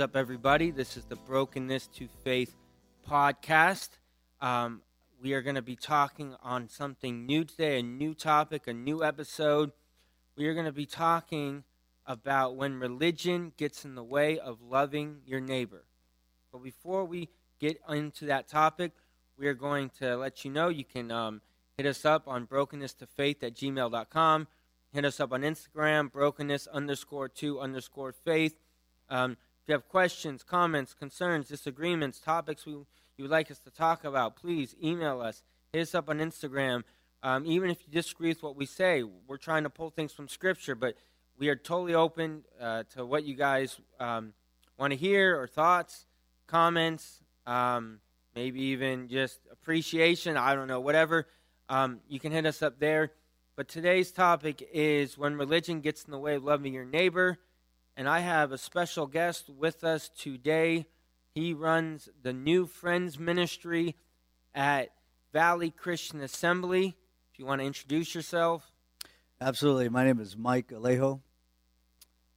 What's up, everybody? This is the Brokenness to Faith podcast. Um, we are going to be talking on something new today, a new topic, a new episode. We are going to be talking about when religion gets in the way of loving your neighbor. But before we get into that topic, we are going to let you know you can um, hit us up on brokenness to faith at gmail.com. Hit us up on Instagram, brokenness underscore two underscore faith. Um, you have questions, comments, concerns, disagreements, topics we, you would like us to talk about, please email us. Hit us up on Instagram. Um, even if you disagree with what we say, we're trying to pull things from Scripture, but we are totally open uh, to what you guys um, want to hear or thoughts, comments, um, maybe even just appreciation. I don't know, whatever. Um, you can hit us up there. But today's topic is when religion gets in the way of loving your neighbor and I have a special guest with us today. He runs the New Friends Ministry at Valley Christian Assembly. If you want to introduce yourself. Absolutely. My name is Mike Alejo.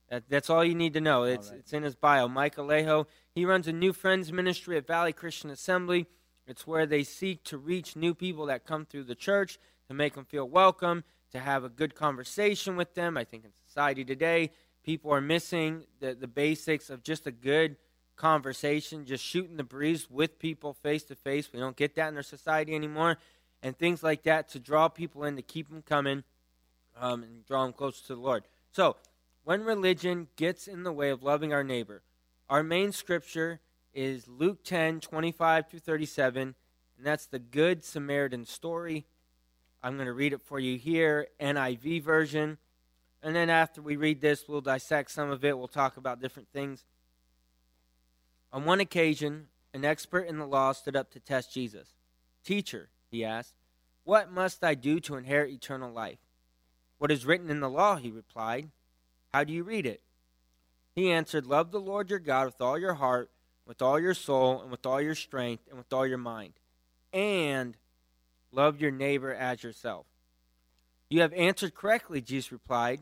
That, that's all you need to know. It's, right. it's in his bio. Mike Alejo. He runs a New Friends Ministry at Valley Christian Assembly. It's where they seek to reach new people that come through the church, to make them feel welcome, to have a good conversation with them. I think in society today, people are missing the, the basics of just a good conversation, just shooting the breeze with people face to face. We don't get that in our society anymore. And things like that to draw people in, to keep them coming, um, and draw them closer to the Lord. So, when religion gets in the way of loving our neighbor, our main scripture is Luke 10 25 through 37, and that's the Good Samaritan story. I'm going to read it for you here, NIV version. And then after we read this, we'll dissect some of it. We'll talk about different things. On one occasion, an expert in the law stood up to test Jesus. Teacher, he asked, what must I do to inherit eternal life? What is written in the law, he replied. How do you read it? He answered, Love the Lord your God with all your heart, with all your soul, and with all your strength, and with all your mind. And love your neighbor as yourself. You have answered correctly, Jesus replied.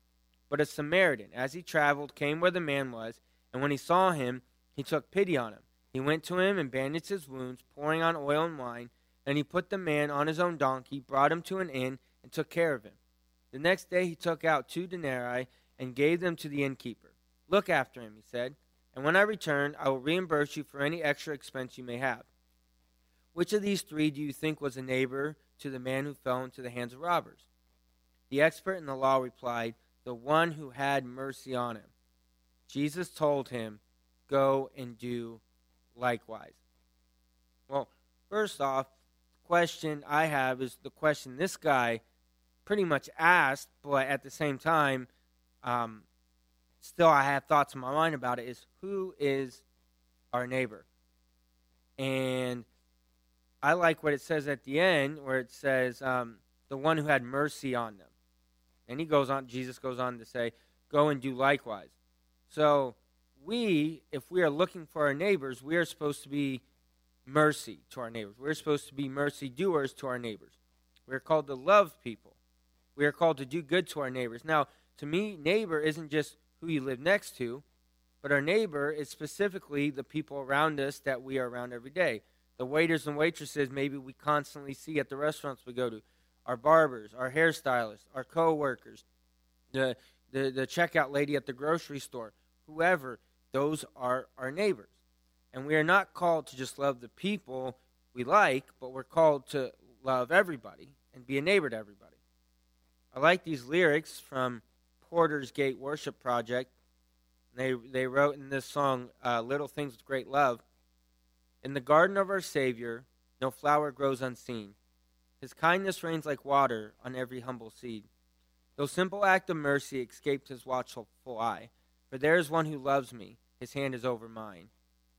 But a Samaritan, as he traveled, came where the man was, and when he saw him, he took pity on him. He went to him and bandaged his wounds, pouring on oil and wine. And he put the man on his own donkey, brought him to an inn, and took care of him. The next day he took out two denarii and gave them to the innkeeper. Look after him, he said, and when I return, I will reimburse you for any extra expense you may have. Which of these three do you think was a neighbor to the man who fell into the hands of robbers? The expert in the law replied, the one who had mercy on him. Jesus told him, Go and do likewise. Well, first off, the question I have is the question this guy pretty much asked, but at the same time, um, still I have thoughts in my mind about it is who is our neighbor? And I like what it says at the end, where it says, um, the one who had mercy on them. And he goes on, Jesus goes on to say, Go and do likewise. So, we, if we are looking for our neighbors, we are supposed to be mercy to our neighbors. We're supposed to be mercy doers to our neighbors. We're called to love people. We are called to do good to our neighbors. Now, to me, neighbor isn't just who you live next to, but our neighbor is specifically the people around us that we are around every day. The waiters and waitresses maybe we constantly see at the restaurants we go to our barbers, our hairstylists, our co-workers, the, the, the checkout lady at the grocery store, whoever, those are our neighbors. And we are not called to just love the people we like, but we're called to love everybody and be a neighbor to everybody. I like these lyrics from Porter's Gate Worship Project. They, they wrote in this song, uh, Little Things with Great Love. In the garden of our Savior, no flower grows unseen. His kindness rains like water on every humble seed. Though simple act of mercy escaped his watchful eye, for there is one who loves me, his hand is over mine.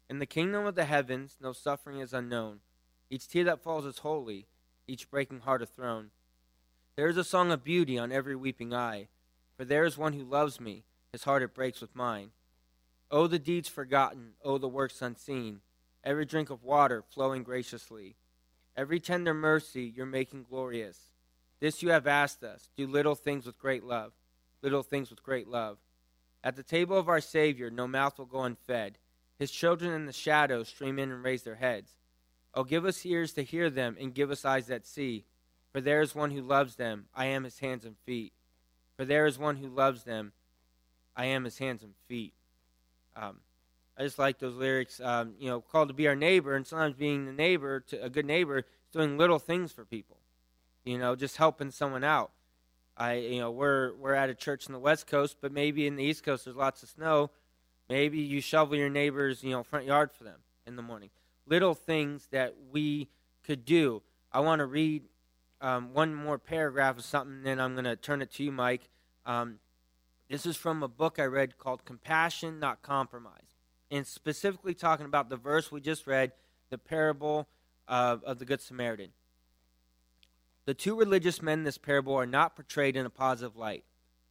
In the kingdom of the heavens, no suffering is unknown. Each tear that falls is holy, each breaking heart a throne. There is a song of beauty on every weeping eye, for there is one who loves me, his heart it breaks with mine. Oh, the deeds forgotten, oh, the works unseen, every drink of water flowing graciously, every tender mercy you're making glorious. This you have asked us do little things with great love, little things with great love. At the table of our Savior, no mouth will go unfed. His children in the shadows stream in and raise their heads. Oh, give us ears to hear them, and give us eyes that see. For there is one who loves them. I am his hands and feet. For there is one who loves them. I am his hands and feet. Um, I just like those lyrics. Um, you know, called to be our neighbor, and sometimes being the neighbor, to a good neighbor, is doing little things for people. You know, just helping someone out. I, you know, we're we're at a church in the West Coast, but maybe in the East Coast there's lots of snow. Maybe you shovel your neighbor's, you know, front yard for them in the morning. Little things that we could do. I want to read um, one more paragraph of something, then I'm going to turn it to you, Mike. Um, this is from a book I read called Compassion, Not Compromise, and specifically talking about the verse we just read, the parable uh, of the Good Samaritan. The two religious men in this parable are not portrayed in a positive light.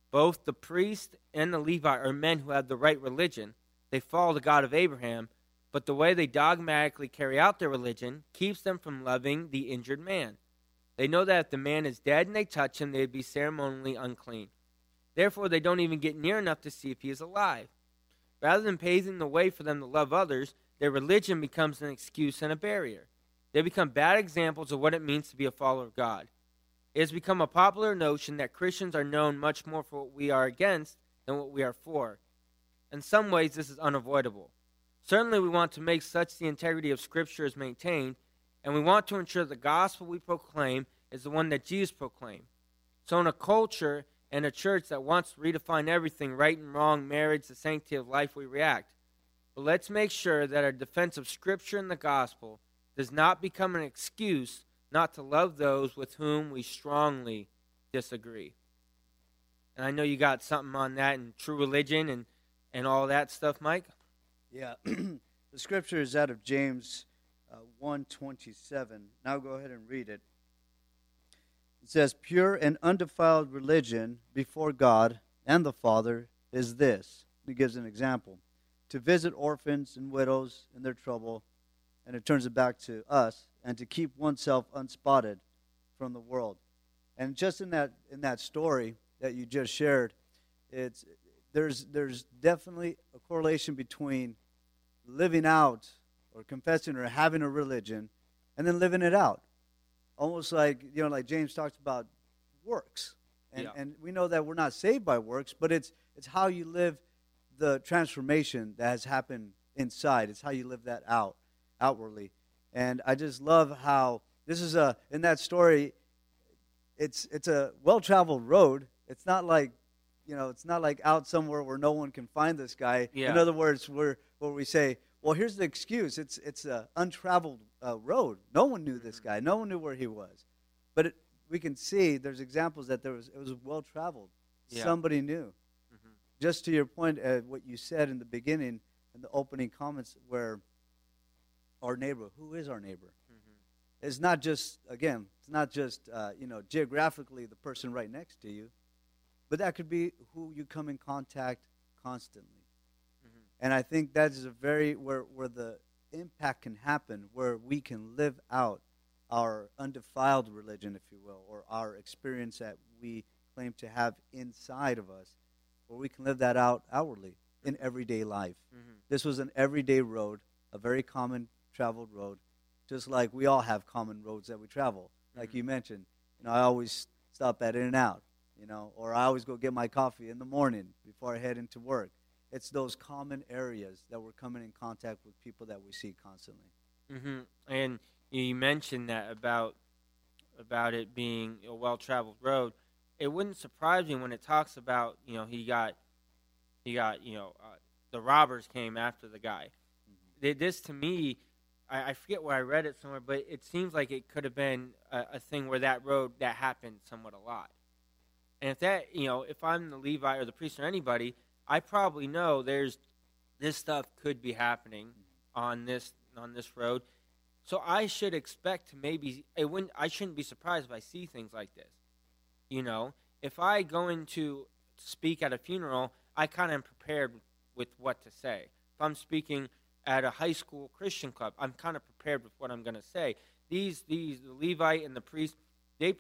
Both the priest and the Levite are men who have the right religion. They follow the God of Abraham, but the way they dogmatically carry out their religion keeps them from loving the injured man. They know that if the man is dead and they touch him, they'd be ceremonially unclean. Therefore, they don't even get near enough to see if he is alive. Rather than paving the way for them to love others, their religion becomes an excuse and a barrier. They become bad examples of what it means to be a follower of God. It has become a popular notion that Christians are known much more for what we are against than what we are for. In some ways, this is unavoidable. Certainly, we want to make such the integrity of Scripture is maintained, and we want to ensure the gospel we proclaim is the one that Jesus proclaimed. So, in a culture and a church that wants to redefine everything right and wrong, marriage, the sanctity of life, we react. But let's make sure that our defense of Scripture and the gospel does not become an excuse not to love those with whom we strongly disagree. And I know you got something on that and true religion and, and all that stuff, Mike. Yeah, the scripture is out of James uh, 127. Now go ahead and read it. Says, Pure and undefiled religion before God and the Father is this. He gives an example to visit orphans and widows in their trouble and it turns it back to us, and to keep oneself unspotted from the world. And just in that in that story that you just shared, it's there's there's definitely a correlation between living out or confessing or having a religion and then living it out. Almost like you know, like James talks about works. And, yeah. and we know that we're not saved by works, but it's it's how you live the transformation that has happened inside. It's how you live that out outwardly. And I just love how this is a in that story. It's it's a well traveled road. It's not like you know it's not like out somewhere where no one can find this guy. Yeah. In other words, where where we say, well, here's the excuse. It's it's a untraveled uh, road. No one knew this mm-hmm. guy. No one knew where he was. But it, we can see there's examples that there was it was well traveled. Yeah. Somebody knew. Mm-hmm. Just to your point, uh, what you said in the beginning, in the opening comments, where our neighbor. Who is our neighbor? Mm-hmm. It's not just again, it's not just uh, you know geographically the person right next to you, but that could be who you come in contact constantly. And I think that is a very where where the impact can happen, where we can live out our undefiled religion, if you will, or our experience that we claim to have inside of us, where we can live that out outwardly in everyday life. Mm-hmm. This was an everyday road, a very common traveled road, just like we all have common roads that we travel. Like mm-hmm. you mentioned, you know, I always stop at In and Out, you know, or I always go get my coffee in the morning before I head into work. It's those common areas that we're coming in contact with people that we see constantly. Mm-hmm. And you mentioned that about about it being a well-traveled road. It wouldn't surprise me when it talks about you know he got he got you know uh, the robbers came after the guy. Mm-hmm. This to me I, I forget where I read it somewhere, but it seems like it could have been a, a thing where that road that happened somewhat a lot. And if that, you know, if I'm the Levite or the priest or anybody, I probably know there's this stuff could be happening on this on this road. So I should expect to maybe it wouldn't I shouldn't be surprised if I see things like this. You know, if I go into speak at a funeral, I kind of am prepared with what to say. If I'm speaking at a high school Christian club, I'm kind of prepared with what I'm going to say. These these the Levite and the priest, they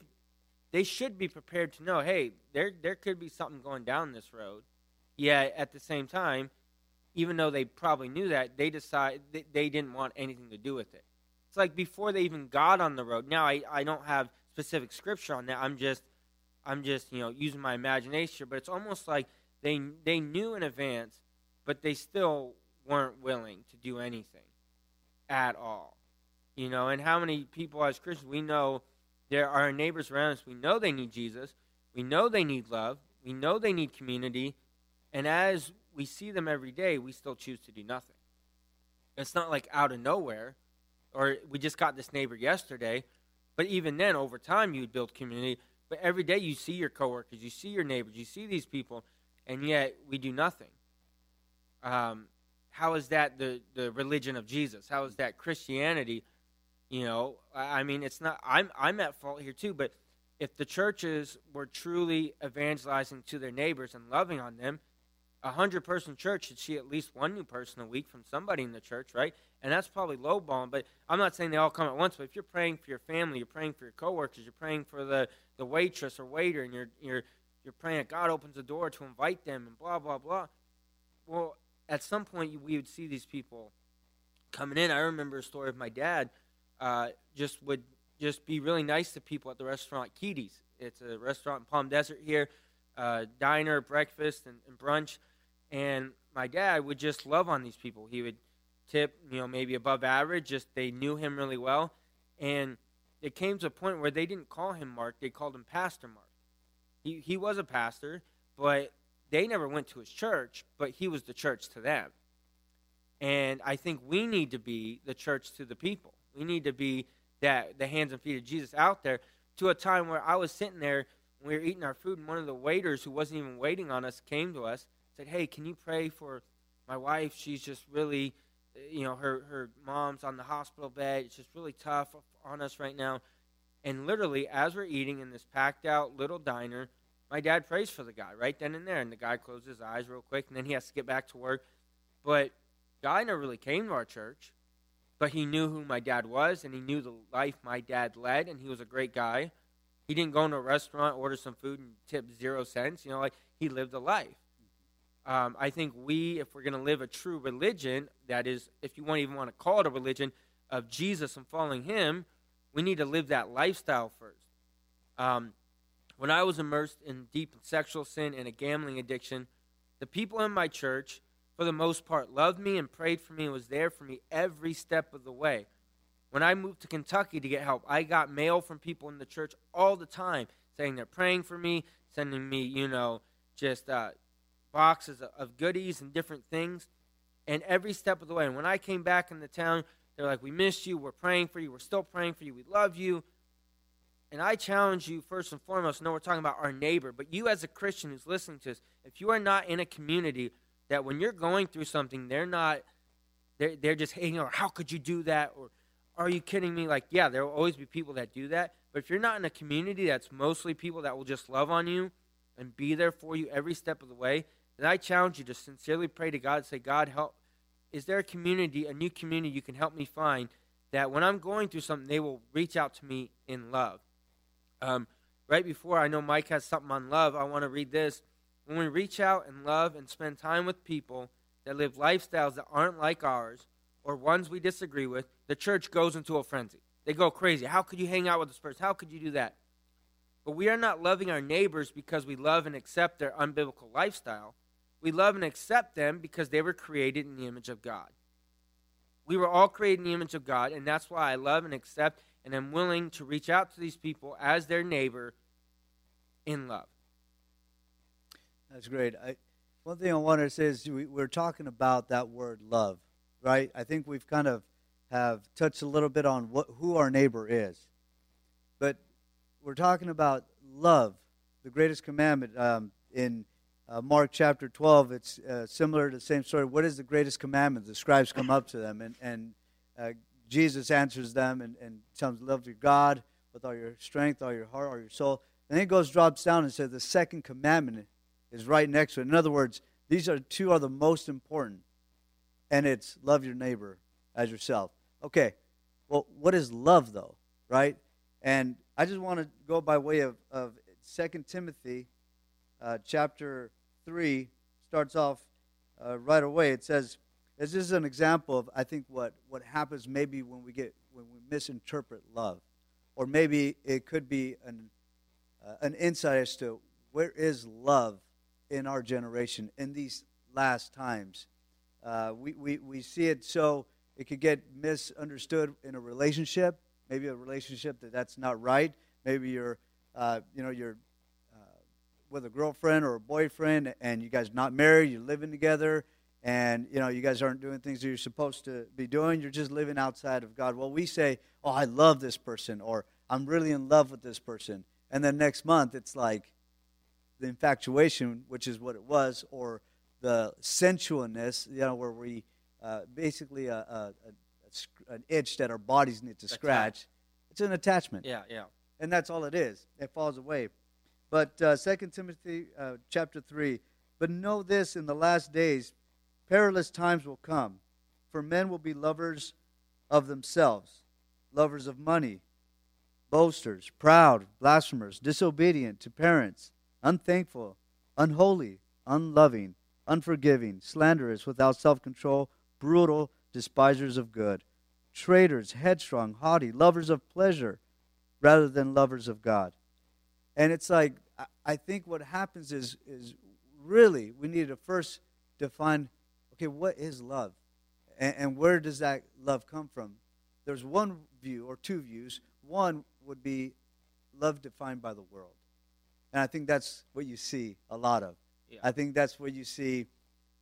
they should be prepared to know, hey, there there could be something going down this road. Yet at the same time, even though they probably knew that, they decide they, they didn't want anything to do with it. It's like before they even got on the road. Now I, I don't have specific scripture on that. I'm just I'm just you know using my imagination, but it's almost like they they knew in advance, but they still weren't willing to do anything at all. You know, and how many people as Christians we know there are neighbors around us. We know they need Jesus. We know they need love. We know they need community. And as we see them every day, we still choose to do nothing. It's not like out of nowhere or we just got this neighbor yesterday. But even then, over time, you would build community. But every day, you see your coworkers, you see your neighbors, you see these people, and yet we do nothing. Um, how is that the, the religion of Jesus? How is that Christianity? You know, I mean, it's not. I'm I'm at fault here too. But if the churches were truly evangelizing to their neighbors and loving on them, a hundred person church should see at least one new person a week from somebody in the church, right? And that's probably lowballing. But I'm not saying they all come at once. But if you're praying for your family, you're praying for your coworkers, you're praying for the, the waitress or waiter, and you're you're you're praying that God opens the door to invite them, and blah blah blah. Well, at some point we would see these people coming in. I remember a story of my dad. Uh, just would just be really nice to people at the restaurant Keedy's. It's a restaurant in Palm Desert here, uh, diner, breakfast, and, and brunch and my dad would just love on these people. He would tip, you know, maybe above average. Just they knew him really well, and it came to a point where they didn't call him Mark; they called him Pastor Mark. He he was a pastor, but they never went to his church, but he was the church to them. And I think we need to be the church to the people. We need to be that the hands and feet of Jesus out there. To a time where I was sitting there, we were eating our food, and one of the waiters who wasn't even waiting on us came to us said, "Hey, can you pray for my wife? She's just really, you know, her her mom's on the hospital bed. It's just really tough on us right now." And literally, as we're eating in this packed out little diner, my dad prays for the guy right then and there, and the guy closes his eyes real quick, and then he has to get back to work. But guy never really came to our church, but he knew who my dad was, and he knew the life my dad led, and he was a great guy. He didn't go into a restaurant, order some food, and tip zero cents. You know, like he lived a life. Um, I think we, if we're going to live a true religion, that is, if you want even want to call it a religion of Jesus and following Him, we need to live that lifestyle first. Um, when I was immersed in deep sexual sin and a gambling addiction, the people in my church, for the most part, loved me and prayed for me and was there for me every step of the way. When I moved to Kentucky to get help, I got mail from people in the church all the time saying they're praying for me, sending me, you know, just uh, boxes of goodies and different things. And every step of the way. And when I came back in the town, they're like, We missed you. We're praying for you. We're still praying for you. We love you. And I challenge you, first and foremost, know we're talking about our neighbor, but you as a Christian who's listening to us, if you are not in a community that when you're going through something, they're not, they're, they're just hating, or how could you do that? Or are you kidding me? Like, yeah, there will always be people that do that. But if you're not in a community that's mostly people that will just love on you and be there for you every step of the way, and I challenge you to sincerely pray to God say, God, help. Is there a community, a new community you can help me find that when I'm going through something, they will reach out to me in love? Um, right before I know Mike has something on love, I want to read this. When we reach out and love and spend time with people that live lifestyles that aren't like ours or ones we disagree with, the church goes into a frenzy. They go crazy. How could you hang out with this person? How could you do that? But we are not loving our neighbors because we love and accept their unbiblical lifestyle. We love and accept them because they were created in the image of God. We were all created in the image of God, and that's why I love and accept and am willing to reach out to these people as their neighbor in love. That's great. I, one thing I want to say is we, we're talking about that word love, right? I think we've kind of have touched a little bit on what, who our neighbor is. But we're talking about love, the greatest commandment um, in uh, Mark chapter 12, it's uh, similar to the same story. What is the greatest commandment? The scribes come up to them, and, and uh, Jesus answers them and, and tells them, Love your God with all your strength, all your heart, all your soul. And then he goes, drops down, and says, The second commandment is right next to it. In other words, these are two are the most important, and it's love your neighbor as yourself. Okay, well, what is love, though, right? And I just want to go by way of, of 2 Timothy uh, chapter 3, starts off uh, right away. It says, this is an example of, I think, what, what happens maybe when we get when we misinterpret love. Or maybe it could be an, uh, an insight as to where is love in our generation in these last times. Uh, we, we, we see it so it could get misunderstood in a relationship, maybe a relationship that that's not right. Maybe you're, uh, you know, you're with a girlfriend or a boyfriend, and you guys not married, you're living together, and you know you guys aren't doing things that you're supposed to be doing. You're just living outside of God. Well, we say, "Oh, I love this person," or "I'm really in love with this person," and then next month it's like the infatuation, which is what it was, or the sensualness, you know, where we uh, basically a, a, a, an itch that our bodies need to scratch. It's an attachment. Yeah, yeah. And that's all it is. It falls away. But uh, 2 Timothy uh, chapter 3, but know this in the last days, perilous times will come, for men will be lovers of themselves, lovers of money, boasters, proud, blasphemers, disobedient to parents unthankful, unholy, unloving, unforgiving, slanderous, without self control, brutal, despisers of good, traitors, headstrong, haughty, lovers of pleasure rather than lovers of God. And it's like, I think what happens is, is really we need to first define okay, what is love? And, and where does that love come from? There's one view or two views. One would be love defined by the world. And I think that's what you see a lot of. Yeah. I think that's what you see,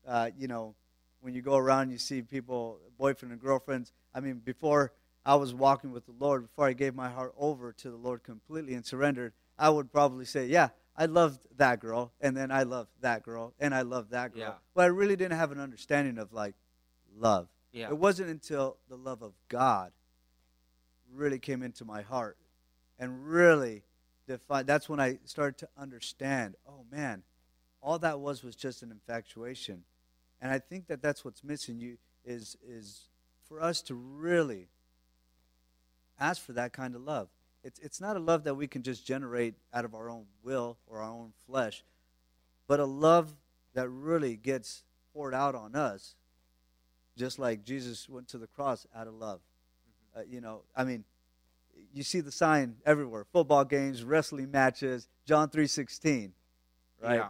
uh, you know, when you go around, you see people, boyfriend and girlfriends. I mean, before I was walking with the Lord, before I gave my heart over to the Lord completely and surrendered, I would probably say, yeah, I loved that girl, and then I loved that girl, and I loved that girl. Yeah. But I really didn't have an understanding of like love. Yeah. It wasn't until the love of God really came into my heart and really defined. That's when I started to understand, oh man, all that was was just an infatuation. And I think that that's what's missing you is is for us to really ask for that kind of love. It's it's not a love that we can just generate out of our own will or our own flesh, but a love that really gets poured out on us, just like Jesus went to the cross out of love. Mm-hmm. Uh, you know, I mean, you see the sign everywhere football games wrestling matches john 3.16 right yeah.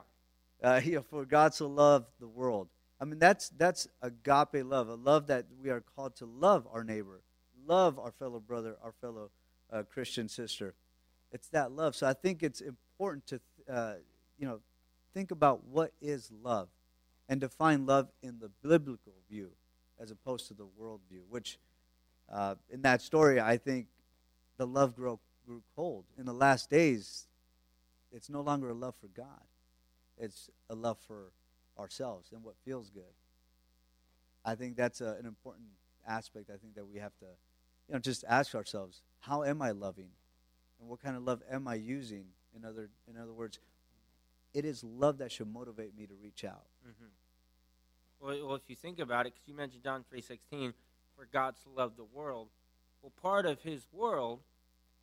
Uh, you know, for god so loved the world i mean that's that's agape love a love that we are called to love our neighbor love our fellow brother our fellow uh, christian sister it's that love so i think it's important to uh, you know think about what is love and define love in the biblical view as opposed to the world view which uh, in that story i think the love grew, grew cold. In the last days, it's no longer a love for God, it's a love for ourselves and what feels good. I think that's a, an important aspect. I think that we have to, you know, just ask ourselves, how am I loving, and what kind of love am I using? In other, in other words, it is love that should motivate me to reach out. Mm-hmm. Well, well, if you think about it, because you mentioned John three sixteen, for God to love the world. Well, part of His world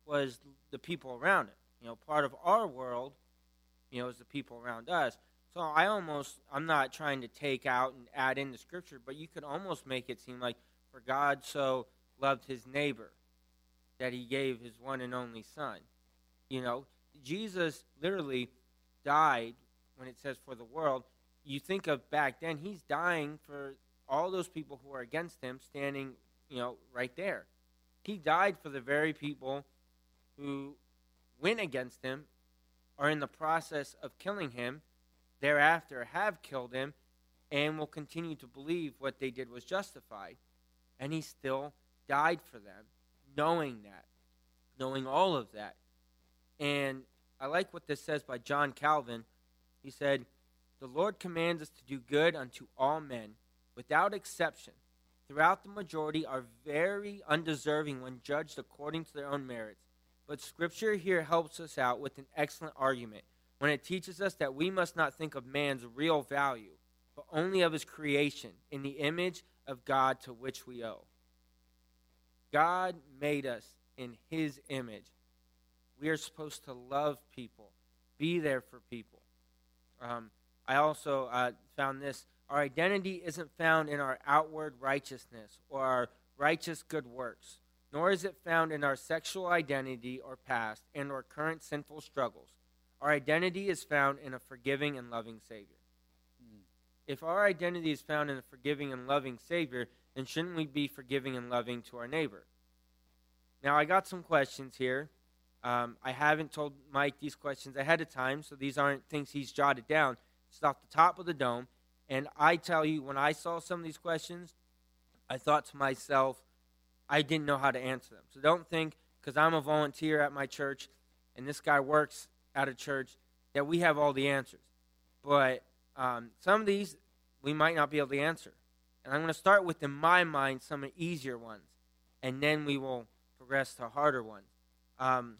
was the people around it. You know, part of our world, you know, is the people around us. So I almost, I'm not trying to take out and add in the scripture, but you could almost make it seem like, for God so loved his neighbor that he gave his one and only son. You know, Jesus literally died when it says for the world. You think of back then, he's dying for all those people who are against him standing, you know, right there. He died for the very people who went against him are in the process of killing him, thereafter have killed him, and will continue to believe what they did was justified. And he still died for them, knowing that, knowing all of that. And I like what this says by John Calvin. He said, The Lord commands us to do good unto all men, without exception. Throughout the majority are very undeserving when judged according to their own merits. But Scripture here helps us out with an excellent argument when it teaches us that we must not think of man's real value, but only of his creation in the image of God to which we owe. God made us in his image. We are supposed to love people, be there for people. Um, I also uh, found this our identity isn't found in our outward righteousness or our righteous good works, nor is it found in our sexual identity or past and or current sinful struggles. Our identity is found in a forgiving and loving Savior. Mm. If our identity is found in a forgiving and loving Savior, then shouldn't we be forgiving and loving to our neighbor? Now, I got some questions here. Um, I haven't told Mike these questions ahead of time, so these aren't things he's jotted down. It's off the top of the dome. And I tell you, when I saw some of these questions, I thought to myself, I didn't know how to answer them. So don't think because I'm a volunteer at my church and this guy works at a church that we have all the answers. But um, some of these we might not be able to answer. And I'm going to start with, in my mind, some easier ones. And then we will progress to harder ones. Um,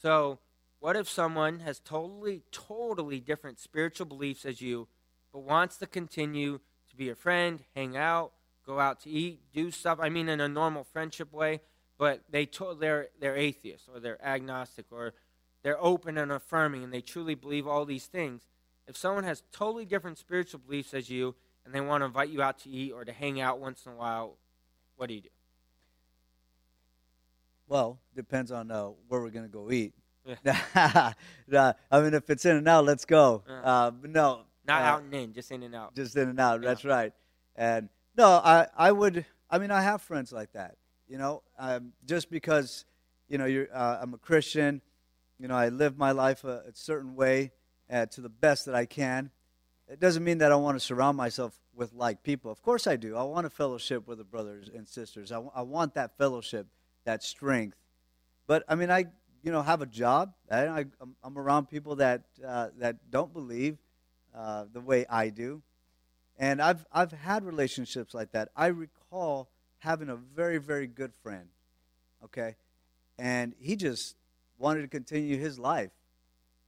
so, what if someone has totally, totally different spiritual beliefs as you, but wants to continue to be a friend, hang out, go out to eat, do stuff? I mean, in a normal friendship way, but they to- they're they're atheists or they're agnostic or they're open and affirming and they truly believe all these things. If someone has totally different spiritual beliefs as you and they want to invite you out to eat or to hang out once in a while, what do you do? Well, depends on uh, where we're going to go eat. Yeah. I mean, if it's in and out, let's go. Uh, no. Not uh, out and in, just in and out. Just in and out, yeah. that's right. And no, I, I would, I mean, I have friends like that, you know, um, just because, you know, you're, uh, I'm a Christian, you know, I live my life a, a certain way uh, to the best that I can. It doesn't mean that I want to surround myself with like people. Of course I do. I want a fellowship with the brothers and sisters. I, w- I want that fellowship that strength. But I mean, I you know have a job. I, am around people that uh, that don't believe uh, the way I do, and I've I've had relationships like that. I recall having a very very good friend, okay, and he just wanted to continue his life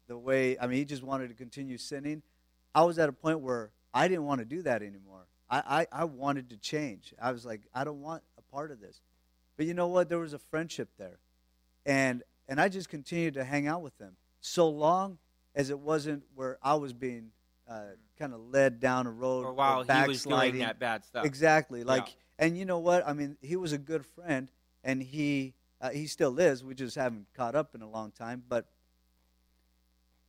the way I mean he just wanted to continue sinning. I was at a point where I didn't want to do that anymore. I, I, I wanted to change. I was like, I don't want a part of this. But you know what? There was a friendship there. And and I just continued to hang out with them so long as it wasn't where I was being uh, kind of led down a road or while he was doing that bad stuff. Exactly. Like, yeah. and you know what? I mean, he was a good friend, and he uh, he still is. We just haven't caught up in a long time, but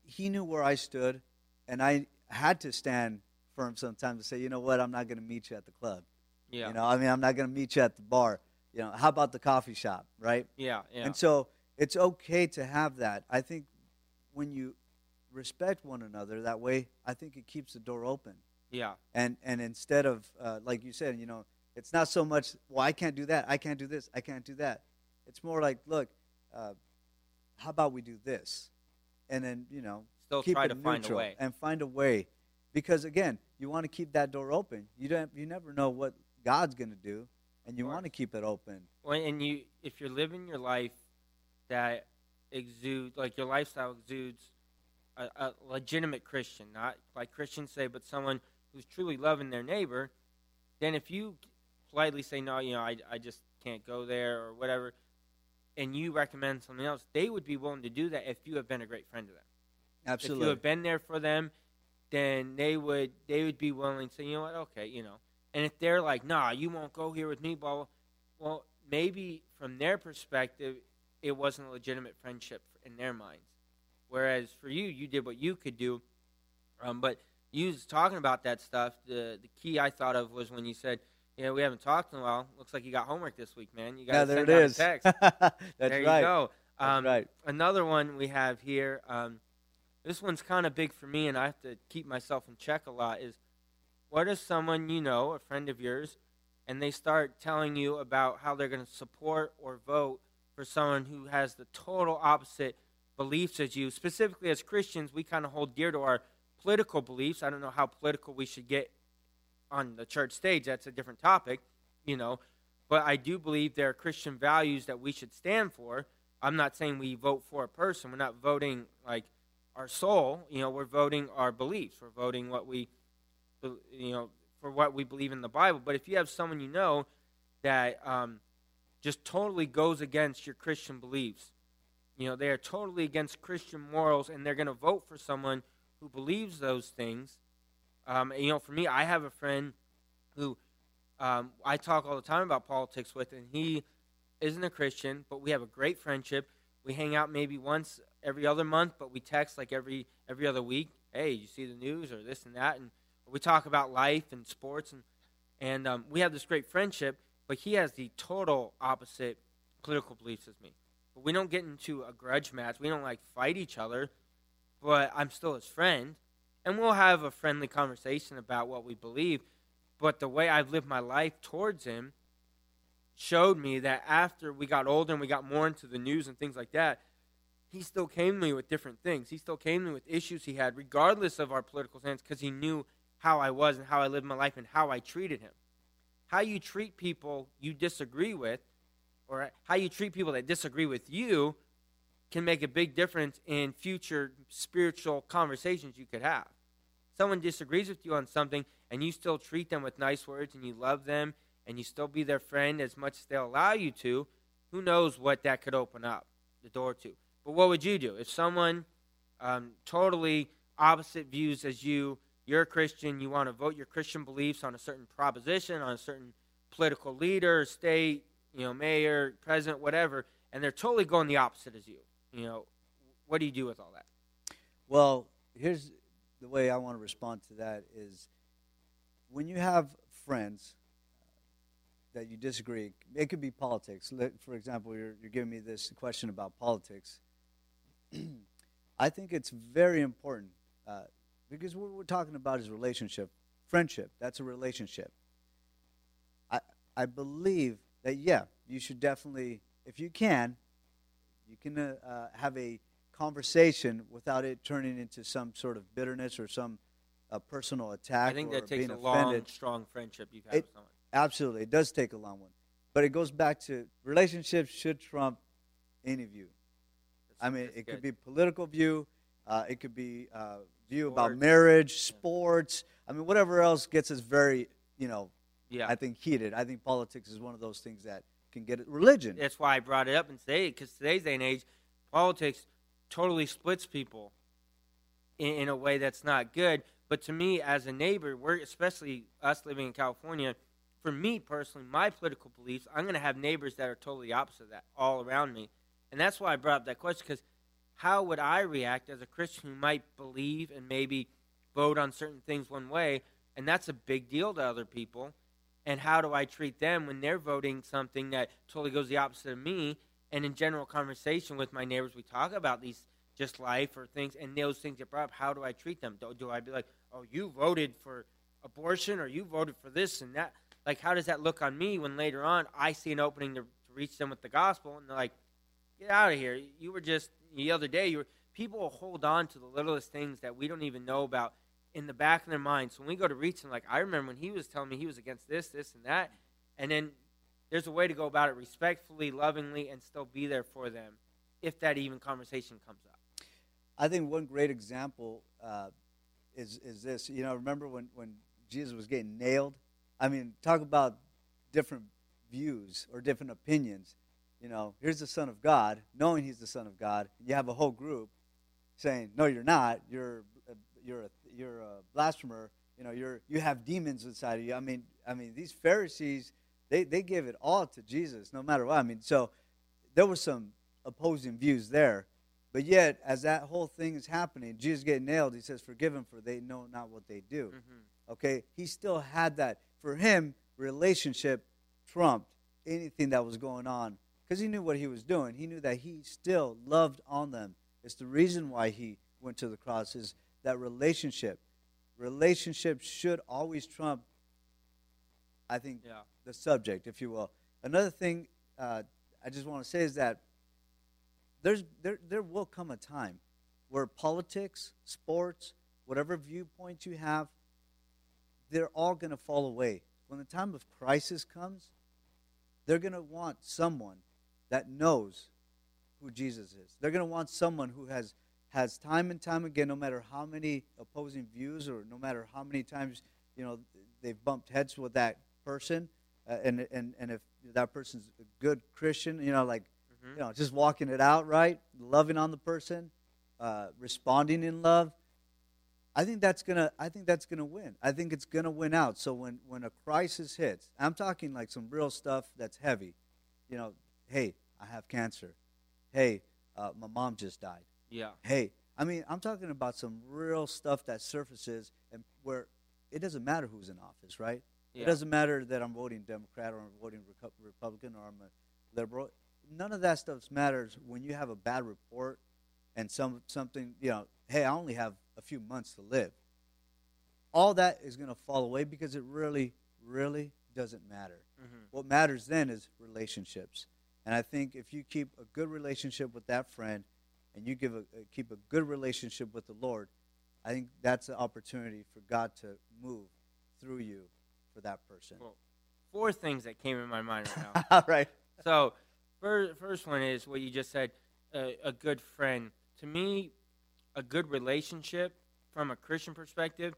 he knew where I stood, and I had to stand firm sometimes to say, you know what? I'm not going to meet you at the club. Yeah. You know, I mean, I'm not going to meet you at the bar. You know, how about the coffee shop, right? Yeah, yeah. And so it's okay to have that. I think when you respect one another that way, I think it keeps the door open. Yeah. And and instead of uh, like you said, you know, it's not so much. Well, I can't do that. I can't do this. I can't do that. It's more like, look, uh, how about we do this, and then you know, still keep try it to neutral find a way and find a way, because again, you want to keep that door open. You don't. You never know what God's going to do and you want to keep it open. Well, and you, if you're living your life that exudes, like your lifestyle exudes a, a legitimate Christian, not like Christians say, but someone who's truly loving their neighbor, then if you politely say, no, you know, I, I just can't go there or whatever, and you recommend something else, they would be willing to do that if you have been a great friend to them. Absolutely. If you have been there for them, then they would they would be willing to say, you know what, okay, you know, and if they're like, nah, you won't go here with me, blah, blah, well, maybe from their perspective, it wasn't a legitimate friendship in their minds. Whereas for you, you did what you could do. Um, but you was talking about that stuff. The the key I thought of was when you said, you know, we haven't talked in a while. Looks like you got homework this week, man. You got yeah, send out is. a text. That's there right. you go. Um, That's right. Another one we have here. Um, this one's kind of big for me, and I have to keep myself in check a lot. Is what if someone you know, a friend of yours, and they start telling you about how they're going to support or vote for someone who has the total opposite beliefs as you? Specifically, as Christians, we kind of hold dear to our political beliefs. I don't know how political we should get on the church stage. That's a different topic, you know. But I do believe there are Christian values that we should stand for. I'm not saying we vote for a person. We're not voting like our soul. You know, we're voting our beliefs. We're voting what we, you know, for what we believe in the Bible. But if you have someone you know that um, just totally goes against your Christian beliefs, you know, they are totally against Christian morals, and they're going to vote for someone who believes those things. Um, you know, for me, I have a friend who um, I talk all the time about politics with, and he isn't a Christian, but we have a great friendship. We hang out maybe once every other month, but we text like every every other week. Hey, you see the news or this and that, and we talk about life and sports, and and um, we have this great friendship. But he has the total opposite political beliefs as me. But we don't get into a grudge match. We don't like fight each other. But I'm still his friend, and we'll have a friendly conversation about what we believe. But the way I've lived my life towards him showed me that after we got older and we got more into the news and things like that, he still came to me with different things. He still came to me with issues he had, regardless of our political stance, because he knew how I was and how I lived my life and how I treated him. How you treat people you disagree with, or how you treat people that disagree with you, can make a big difference in future spiritual conversations you could have. Someone disagrees with you on something, and you still treat them with nice words and you love them and you still be their friend as much as they'll allow you to, who knows what that could open up the door to. But what would you do if someone um, totally opposite views as you, you're a Christian, you want to vote your Christian beliefs on a certain proposition, on a certain political leader, state, you know, mayor, president, whatever, and they're totally going the opposite as you. You know, what do you do with all that? Well, here's the way I want to respond to that is when you have friends that you disagree, it could be politics. For example, you're, you're giving me this question about politics. I think it's very important uh, because what we're talking about is relationship, friendship. That's a relationship. I I believe that yeah, you should definitely, if you can, you can uh, uh, have a conversation without it turning into some sort of bitterness or some uh, personal attack. I think that takes a offended. long, strong friendship you've had it, with someone. Absolutely, it does take a long one, but it goes back to relationships should trump any view. That's, I mean, that's it good. could be political view, uh, it could be uh, view about marriage, sports. I mean, whatever else gets us very, you know, yeah. I think heated. I think politics is one of those things that can get it. Religion. That's why I brought it up and say because today's day and age, politics totally splits people in, in a way that's not good. But to me, as a neighbor, we're especially us living in California. For me personally, my political beliefs, I'm going to have neighbors that are totally opposite of that all around me, and that's why I brought up that question because how would I react as a Christian who might believe and maybe vote on certain things one way, and that's a big deal to other people. And how do I treat them when they're voting something that totally goes the opposite of me? And in general conversation with my neighbors, we talk about these just life or things, and those things get brought up. How do I treat them? Do, do I be like, oh, you voted for abortion or you voted for this and that? Like, how does that look on me when later on I see an opening to, to reach them with the gospel and they're like, get out of here. You were just, the other day, you were, people will hold on to the littlest things that we don't even know about in the back of their minds. So when we go to reach them, like, I remember when he was telling me he was against this, this, and that. And then there's a way to go about it respectfully, lovingly, and still be there for them if that even conversation comes up. I think one great example uh, is is this. You know, remember when when Jesus was getting nailed? I mean, talk about different views or different opinions. You know, here's the Son of God, knowing He's the Son of God. You have a whole group saying, "No, you're not. You're a, you're a you're a blasphemer. You know, you're you have demons inside of you." I mean, I mean, these Pharisees they they give it all to Jesus, no matter what. I mean, so there were some opposing views there. But yet, as that whole thing is happening, Jesus getting nailed, he says, Forgive them, for they know not what they do. Mm-hmm. Okay? He still had that. For him, relationship trumped anything that was going on because he knew what he was doing. He knew that he still loved on them. It's the reason why he went to the cross, is that relationship. Relationship should always trump, I think, Yeah. the subject, if you will. Another thing uh, I just want to say is that there's there there will come a time where politics, sports, whatever viewpoint you have, they're all going to fall away. When the time of crisis comes, they're going to want someone that knows who Jesus is. They're going to want someone who has has time and time again, no matter how many opposing views or no matter how many times you know they've bumped heads with that person, uh, and and and if that person's a good Christian, you know, like mm-hmm. you know, just walking it out right, loving on the person, uh, responding in love. I think that's gonna. I think that's gonna win. I think it's gonna win out. So when when a crisis hits, I'm talking like some real stuff that's heavy. You know, hey, I have cancer. Hey, uh, my mom just died. Yeah. Hey, I mean, I'm talking about some real stuff that surfaces and where it doesn't matter who's in office, right? Yeah. It doesn't matter that I'm voting Democrat or I'm voting Republican or I'm a liberal. None of that stuff matters when you have a bad report and some something, you know, hey, I only have a few months to live. All that is going to fall away because it really, really doesn't matter. Mm-hmm. What matters then is relationships. And I think if you keep a good relationship with that friend and you give a, keep a good relationship with the Lord, I think that's an opportunity for God to move through you for that person. Well, four things that came in my mind right now. All right. So, first, first one is what you just said uh, a good friend. To me, a good relationship from a Christian perspective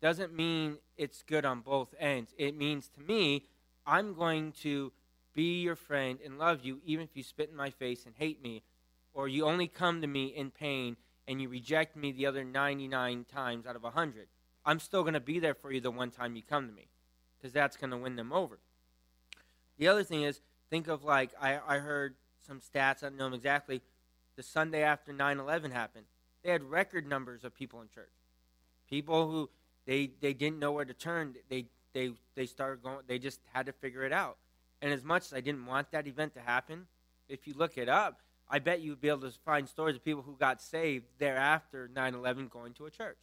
doesn't mean it's good on both ends. It means to me, I'm going to be your friend and love you even if you spit in my face and hate me, or you only come to me in pain and you reject me the other 99 times out of 100. I'm still going to be there for you the one time you come to me because that's going to win them over. The other thing is, think of like, I, I heard some stats, I don't know them exactly. The Sunday after 9 11 happened, they had record numbers of people in church. People who they, they didn't know where to turn, they, they, they started going, they just had to figure it out. And as much as I didn't want that event to happen, if you look it up, I bet you'd be able to find stories of people who got saved thereafter 9 11 going to a church.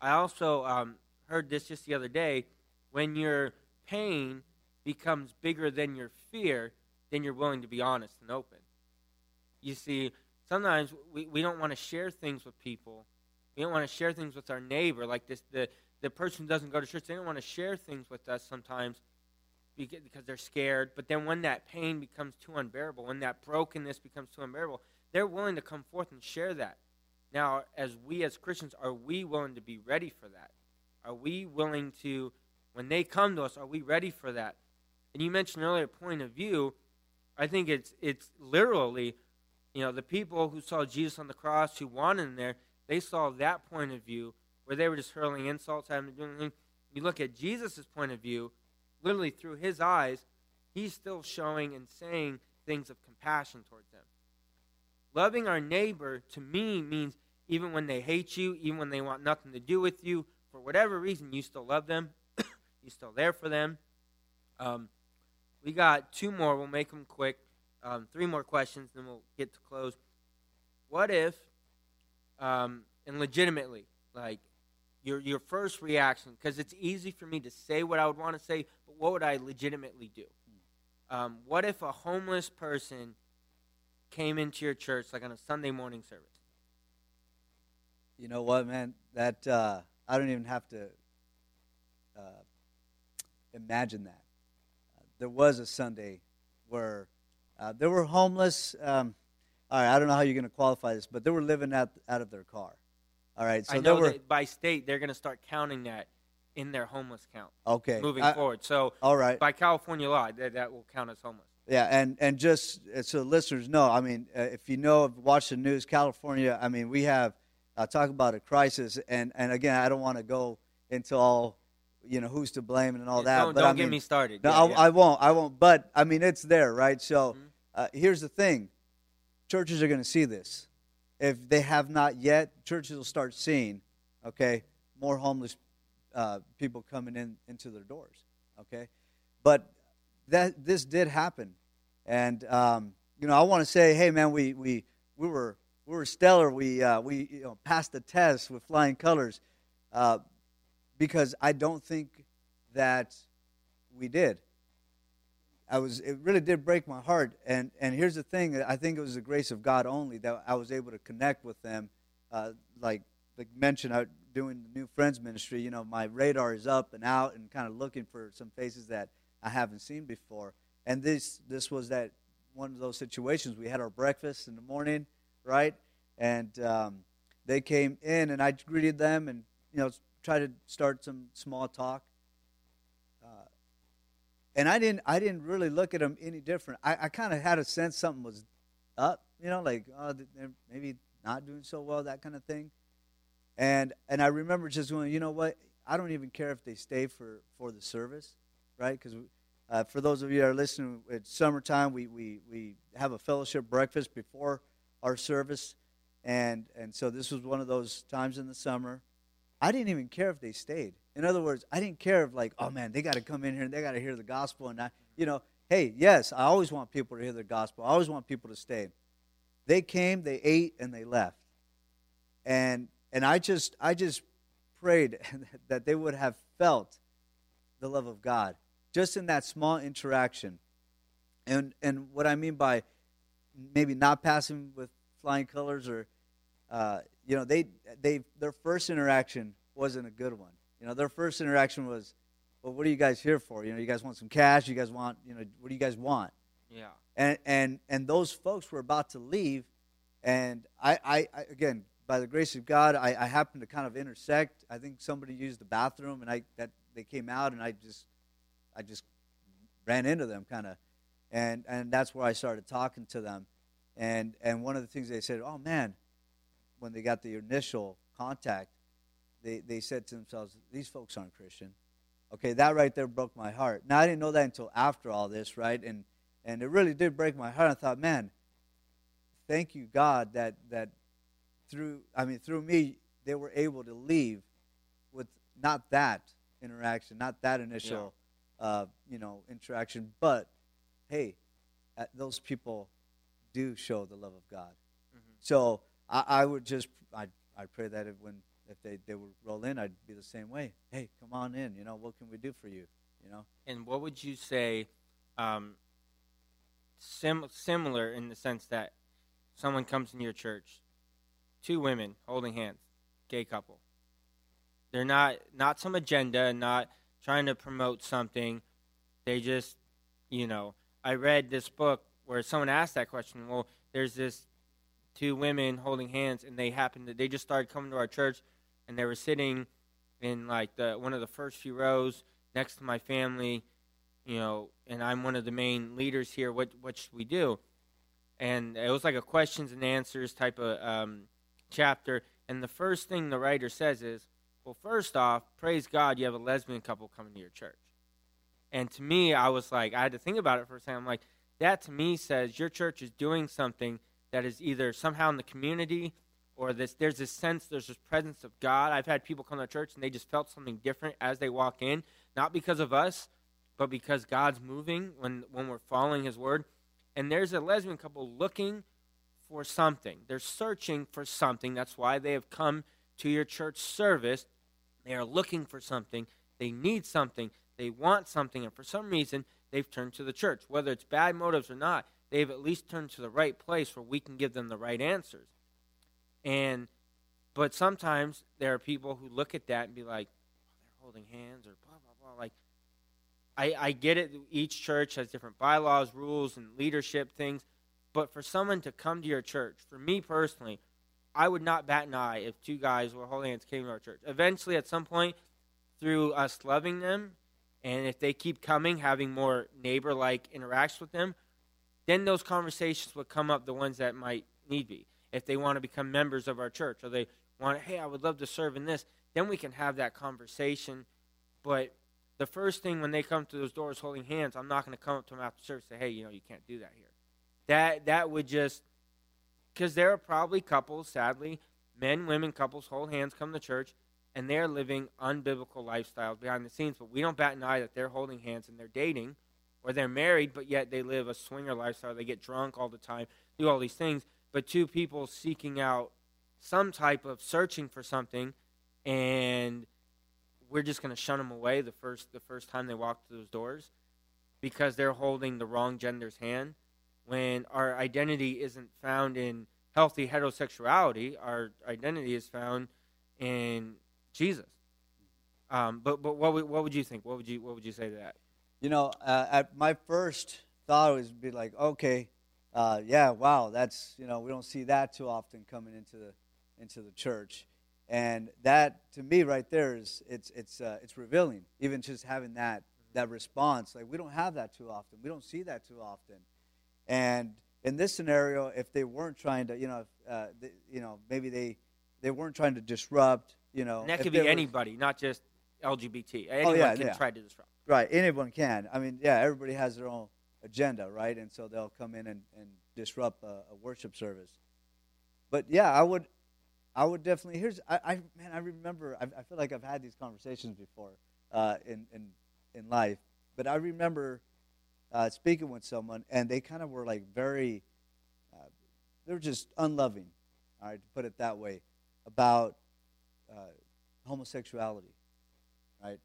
I also um, heard this just the other day. When your pain becomes bigger than your fear, then you're willing to be honest and open. You see, sometimes we, we don't want to share things with people. We don't want to share things with our neighbor. Like this, the, the person who doesn't go to church, they don't want to share things with us sometimes because they're scared. But then when that pain becomes too unbearable, when that brokenness becomes too unbearable, they're willing to come forth and share that. Now, as we as Christians, are we willing to be ready for that? Are we willing to, when they come to us, are we ready for that? And you mentioned earlier point of view. I think it's it's literally, you know, the people who saw Jesus on the cross, who wanted him there, they saw that point of view where they were just hurling insults at him and doing anything. You look at Jesus' point of view, literally through his eyes, he's still showing and saying things of compassion towards them. Loving our neighbor to me means even when they hate you, even when they want nothing to do with you, for whatever reason, you still love them. You're still there for them. Um, we got two more. We'll make them quick. Um, three more questions, then we'll get to close. What if, um, and legitimately, like your your first reaction, because it's easy for me to say what I would want to say, but what would I legitimately do? Um, what if a homeless person came into your church like on a Sunday morning service? You know what, man? That uh, I don't even have to uh, imagine that. There was a Sunday where uh, there were homeless. Um, all right, I don't know how you're going to qualify this, but they were living out out of their car. All right, so I know were, by state they're going to start counting that in their homeless count. Okay, moving I, forward. So all right, by California law, that, that will count as homeless. Yeah, and and just uh, so listeners know, I mean, uh, if you know, watch the news, California. I mean, we have uh, talk about a crisis, and and again, I don't want to go into all you know who's to blame and all that. Don't, but don't I get me started. No, yeah, I, yeah. I, won't. I won't. But I mean, it's there, right? So mm-hmm. uh, here's the thing: churches are going to see this. If they have not yet, churches will start seeing, okay, more homeless uh, people coming in into their doors. Okay, but that this did happen, and um, you know, I want to say, hey, man, we we we were we were stellar. We uh, we you know, passed the test with flying colors, uh, because I don't think that we did. I was it really did break my heart, and and here's the thing: I think it was the grace of God only that I was able to connect with them. Uh, like like mentioned, I doing the new friends ministry, you know, my radar is up and out and kind of looking for some faces that I haven't seen before. And this this was that one of those situations. We had our breakfast in the morning, right? And um, they came in, and I greeted them, and you know, tried to start some small talk. And I didn't I didn't really look at them any different. I, I kind of had a sense something was up, you know, like oh, they're maybe not doing so well, that kind of thing. And and I remember just going, you know what? I don't even care if they stay for for the service, right? Because uh, for those of you that are listening, it's summertime. We we we have a fellowship breakfast before our service, and and so this was one of those times in the summer. I didn't even care if they stayed. In other words, I didn't care if like, oh man, they got to come in here and they got to hear the gospel, and I, you know, hey, yes, I always want people to hear the gospel. I always want people to stay. They came, they ate, and they left. And and I just I just prayed that they would have felt the love of God just in that small interaction. And and what I mean by maybe not passing with flying colors or uh, you know they they their first interaction wasn't a good one. You know their first interaction was, well, what are you guys here for? You know, you guys want some cash? You guys want you know what do you guys want? Yeah. And and and those folks were about to leave, and I, I, I again by the grace of God, I, I happened to kind of intersect. I think somebody used the bathroom, and I that they came out, and I just I just ran into them kind of, and and that's where I started talking to them, and and one of the things they said, oh man, when they got the initial contact, they they said to themselves, these folks aren't Christian. Okay, that right there broke my heart. Now I didn't know that until after all this, right? And and it really did break my heart. I thought, man, thank you God that that through I mean through me they were able to leave with not that interaction, not that initial yeah. uh, you know interaction, but hey, those people do show the love of God. Mm-hmm. So I, I, would just I I pray that when if they they would roll in, I'd be the same way. Hey, come on in. You know what can we do for you? You know. And what would you say? Um, sim- similar in the sense that someone comes in your church, two women holding hands, gay couple. They're not not some agenda, not trying to promote something. They just, you know, I read this book where someone asked that question. Well, there's this two women holding hands, and they happened to they just started coming to our church, and they were sitting in like the one of the first few rows next to my family, you know, and I'm one of the main leaders here. What what should we do? And it was like a questions and answers type of um, chapter. And the first thing the writer says is, well, first off, praise God, you have a lesbian couple coming to your church. And to me, I was like, I had to think about it for a second. I'm like, that to me says your church is doing something that is either somehow in the community or this there's this sense there's this presence of God. I've had people come to church and they just felt something different as they walk in, not because of us, but because God's moving when when we're following his word. And there's a lesbian couple looking for something. They're searching for something. That's why they have come to your church service. They are looking for something. They need something. They want something. And for some reason, they've turned to the church. Whether it's bad motives or not, they've at least turned to the right place where we can give them the right answers. And but sometimes there are people who look at that and be like, oh, they're holding hands or blah blah blah. Like I, I get it. Each church has different bylaws, rules, and leadership things. But for someone to come to your church, for me personally, I would not bat an eye if two guys were holding hands came to our church. Eventually, at some point, through us loving them, and if they keep coming, having more neighbor like interacts with them, then those conversations would come up, the ones that might need be. If they want to become members of our church, or they want, hey, I would love to serve in this, then we can have that conversation. But the first thing when they come to those doors holding hands, I'm not going to come up to them after service and say, hey, you know, you can't do that here. That that would just because there are probably couples, sadly, men, women, couples hold hands, come to church, and they're living unbiblical lifestyles behind the scenes. But we don't bat an eye that they're holding hands and they're dating, or they're married, but yet they live a swinger lifestyle. They get drunk all the time, do all these things. But two people seeking out some type of searching for something, and we're just going to shun them away the first the first time they walk through those doors because they're holding the wrong gender's hand when our identity isn't found in healthy heterosexuality, our identity is found in Jesus. Um, but but what would, what would you think? What would you what would you say to that? You know, uh, at my first thought was be like, okay, uh, yeah, wow, that's you know we don't see that too often coming into the into the church, and that to me right there is it's it's uh, it's revealing. Even just having that that response, like we don't have that too often. We don't see that too often, and in this scenario, if they weren't trying to, you know, uh, they, you know, maybe they they weren't trying to disrupt, you know, And that could be were- anybody, not just LGBT. Anyone yeah, can yeah. try to disrupt. Right, anyone can. I mean, yeah, everybody has their own agenda, right? And so they'll come in and, and disrupt a, a worship service. But yeah, I would, I would definitely. Here's, I, I man, I remember. I, I feel like I've had these conversations before uh, in in in life, but I remember uh, speaking with someone, and they kind of were like very, uh, they were just unloving, all right, to put it that way, about uh, homosexuality, right?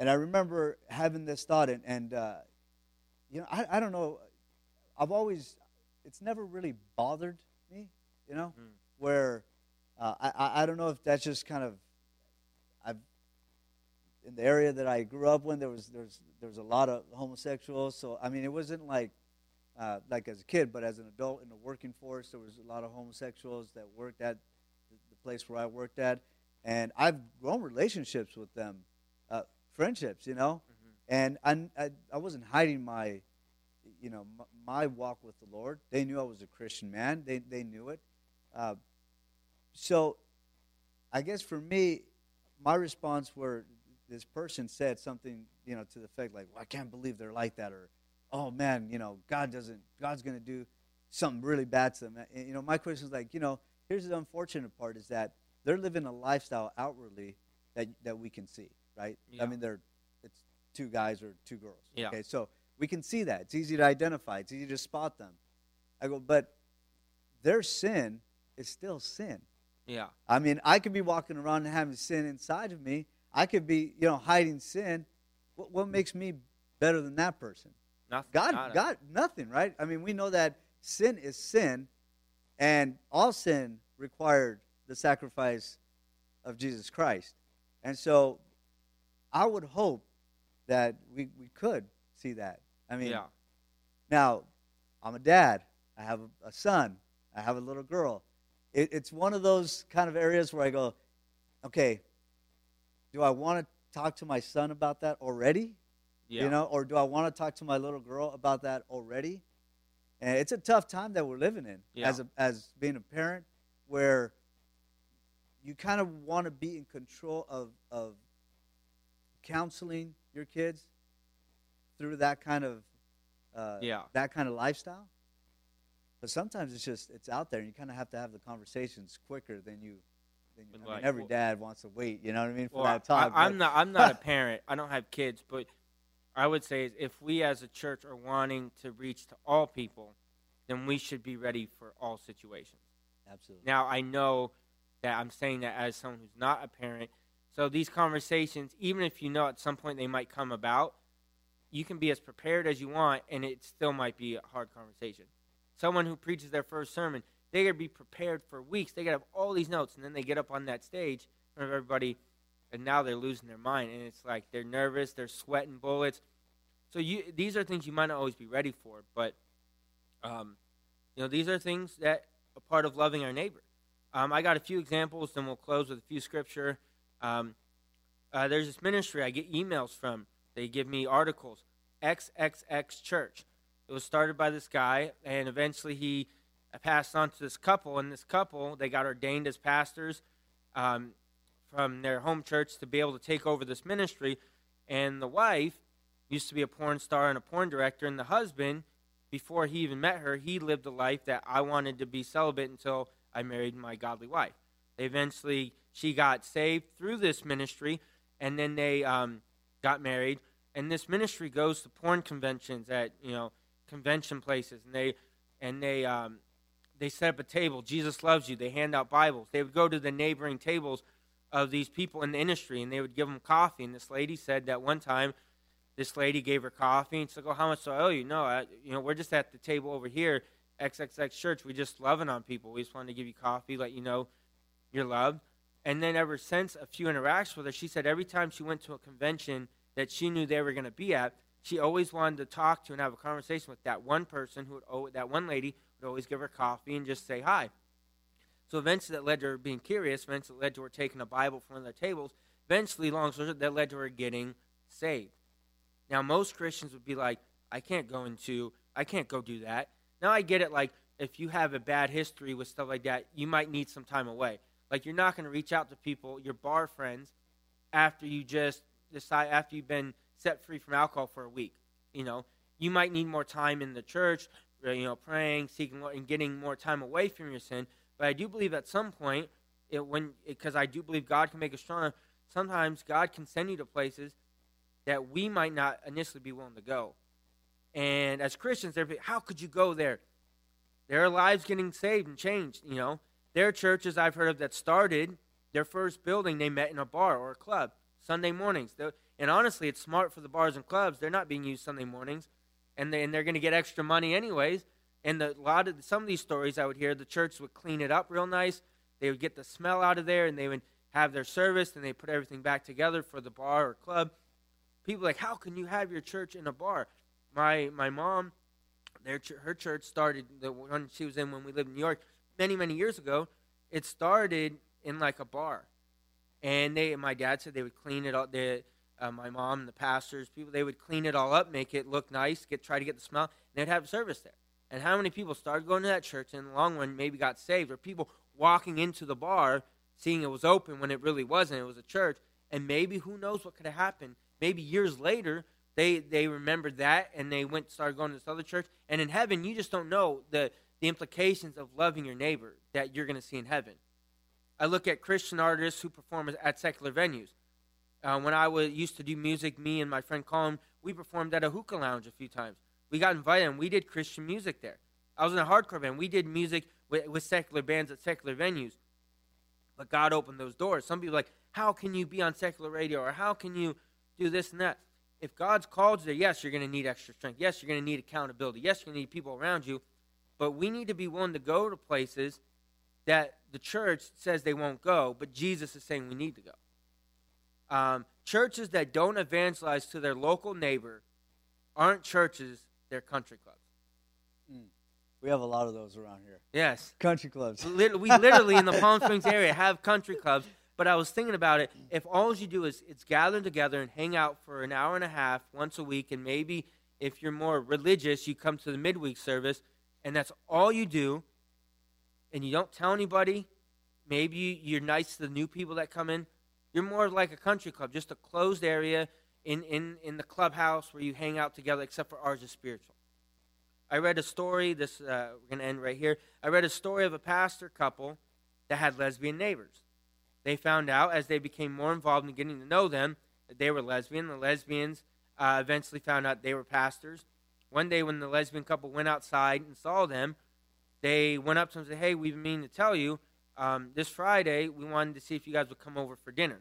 And I remember having this thought, and, and uh, you know, I, I don't know. I've always, it's never really bothered me, you know, Mm. where uh, I, I don't know if that's just kind of, I've, in the area that I grew up in, there was there was there was a lot of homosexuals. So I mean, it wasn't like, uh, like as a kid, but as an adult in the working force, there was a lot of homosexuals that worked at the, place where I worked at, and I've grown relationships with them, uh, friendships, you know, and I, I I wasn't hiding my, you know, my, my walk with the Lord. They knew I was a Christian man. They they knew it. Uh, so, I guess for me, my response where this person said something, you know, to the effect like, well, "I can't believe they're like that," or, "Oh man, you know, God doesn't, God's going to do something really bad to them." And, you know, my question is like, you know, here's the unfortunate part is that they're living a lifestyle outwardly that that we can see, right? Yeah. I mean, they're two guys or two girls. Yeah. Okay, so we can see that. It's easy to identify. It's easy to spot them. I go, but their sin is still sin. Yeah. I mean, I could be walking around and having sin inside of me. I could be, you know, hiding sin. What, what makes me better than that person? Nothing. God. God, nothing, right? I mean, we know that sin is sin, and all sin required the sacrifice of Jesus Christ. And so, I would hope that we, we could see that. I mean, yeah. now, I'm a dad. I have a, son. I have a little girl. It, it's one of those kind of areas where I go, okay, do I want to talk to my son about that already? Yeah. You know, or do I want to talk to my little girl about that already? And it's a tough time that we're living in Yeah. as a, as being a parent, where you kind of want to be in control of of counseling your kids through that kind of uh, Yeah. that kind of lifestyle. But sometimes it's just it's out there, and you kind of have to have the conversations quicker than you. Than you I mean, every well- dad wants to wait. You know what I mean for Well, that talk. I, I'm not. I'm not a parent. I don't have kids, but I would say is if we as a church are wanting to reach to all people, then we should be ready for all situations. absolutely. Now I know that I'm saying that as someone who's not a parent. So these conversations, even if you know at some point they might come about, you can be as prepared as you want, and it still might be a hard conversation. Someone who preaches their first sermon, they got to be prepared for weeks. They got to have all these notes, and then they get up on that stage in front of everybody, and now they're losing their mind, and it's like they're nervous, they're sweating bullets. So you, these are things you might not always be ready for, but um, you know, these are things that are part of loving our neighbor. Um, I got a few examples, then we'll close with a few scripture. Um, uh, there's this ministry I get emails from. They give me articles. XXX Church. It was started by this guy, and eventually he passed on to this couple. And this couple, they got ordained as pastors um, from their home church to be able to take over this ministry. And the wife used to be a porn star and a porn director, and the husband, before he even met her, he lived a life that I wanted to be celibate until I married my godly wife. They eventually, she got saved through this ministry, and then they um, got married. And this ministry goes to porn conventions at you know convention places, and they and they um, they set up a table. Jesus loves you. They hand out Bibles. They would go to the neighboring tables of these people in the industry, and they would give them coffee. And this lady said that one time, this lady gave her coffee, and she's like, "Oh, how much do I owe you?" No, I, you know, we're just at the table over here, XXX Church. We just loving on people. We just wanted to give you coffee, let you know you're loved. And then ever since a few interactions with her, she said every time she went to a convention that she knew they were going to be at, she always wanted to talk to and have a conversation with that one person who would, that one lady would always give her coffee and just say hi. So eventually that led to her being curious. Eventually it led to her taking a Bible from one of their tables. Eventually, long story that led to her getting saved. Now most Christians would be like, I can't go into, I can't go do that. Now I get it. Like if you have a bad history with stuff like that, you might need some time away. Like you're not going to reach out to people, your bar friends, after you just decide after you've been set free from alcohol for a week. You know, you might need more time in the church, uh, you know, praying, seeking, and getting more time away from your sin. But I do believe at some point, it, when because I do believe God can make us stronger. Sometimes God can send you to places that we might not initially be willing to go. And as Christians, how could you go there? Their lives getting saved and changed. You know, there are churches I've heard of that started their first building. They met in a bar or a club Sunday mornings. And honestly, it's smart for the bars and clubs. They're not being used Sunday mornings, and, they, and they're going to get extra money anyways. And a lot of some of these stories I would hear, the church would clean it up real nice. They would get the smell out of there, and they would have their service, and they put everything back together for the bar or club. People like, how can you have your church in a bar? My my mom, their her church started the one she was in when we lived in New York many many years ago. It started in like a bar, and they my dad said they would clean it up. They, uh, my mom, the pastors, people, they would clean it all up, make it look nice, get try to get the smell, and they'd have service there. And how many people started going to that church and in the long run maybe got saved, or people walking into the bar seeing it was open when it really wasn't, it was a church, and maybe who knows what could have happened. Maybe years later they they remembered that and they went started going to this other church. And in heaven, you just don't know the the implications of loving your neighbor that you're going to see in heaven. I look at Christian artists who perform at secular venues. Uh, when I was used to do music, me and my friend Colin, we performed at a hookah lounge a few times. We got invited and we did Christian music there. I was in a hardcore band. We did music with, with secular bands at secular venues. But God opened those doors. Some people like, how can you be on secular radio or how can you do this and that? If God's called you there, yes, you're going to need extra strength. Yes, you're going to need accountability. Yes, you're going to need people around you. But we need to be willing to go to places that the church says they won't go, but Jesus is saying we need to go. Um, churches that don't evangelize to their local neighbor aren't churches, they're country clubs. Mm. We have a lot of those around here. Yes. Country clubs. we literally in the Palm Springs area have country clubs. But I was thinking about it. If all you do is it's gather together and hang out for an hour and a half once a week, and maybe if you're more religious, you come to the midweek service, and that's all you do, and you don't tell anybody, maybe you're nice to the new people that come in. You're more like a country club, just a closed area in, in, in the clubhouse where you hang out together, except for ours is spiritual. I read a story, this uh, we're going to end right here. I read a story of a pastor couple that had lesbian neighbors. They found out as they became more involved in getting to know them that they were lesbian. The lesbians uh, eventually found out they were pastors. One day, when the lesbian couple went outside and saw them, they went up to them and said, Hey, we've been meaning to tell you, um, this Friday, we wanted to see if you guys would come over for dinner.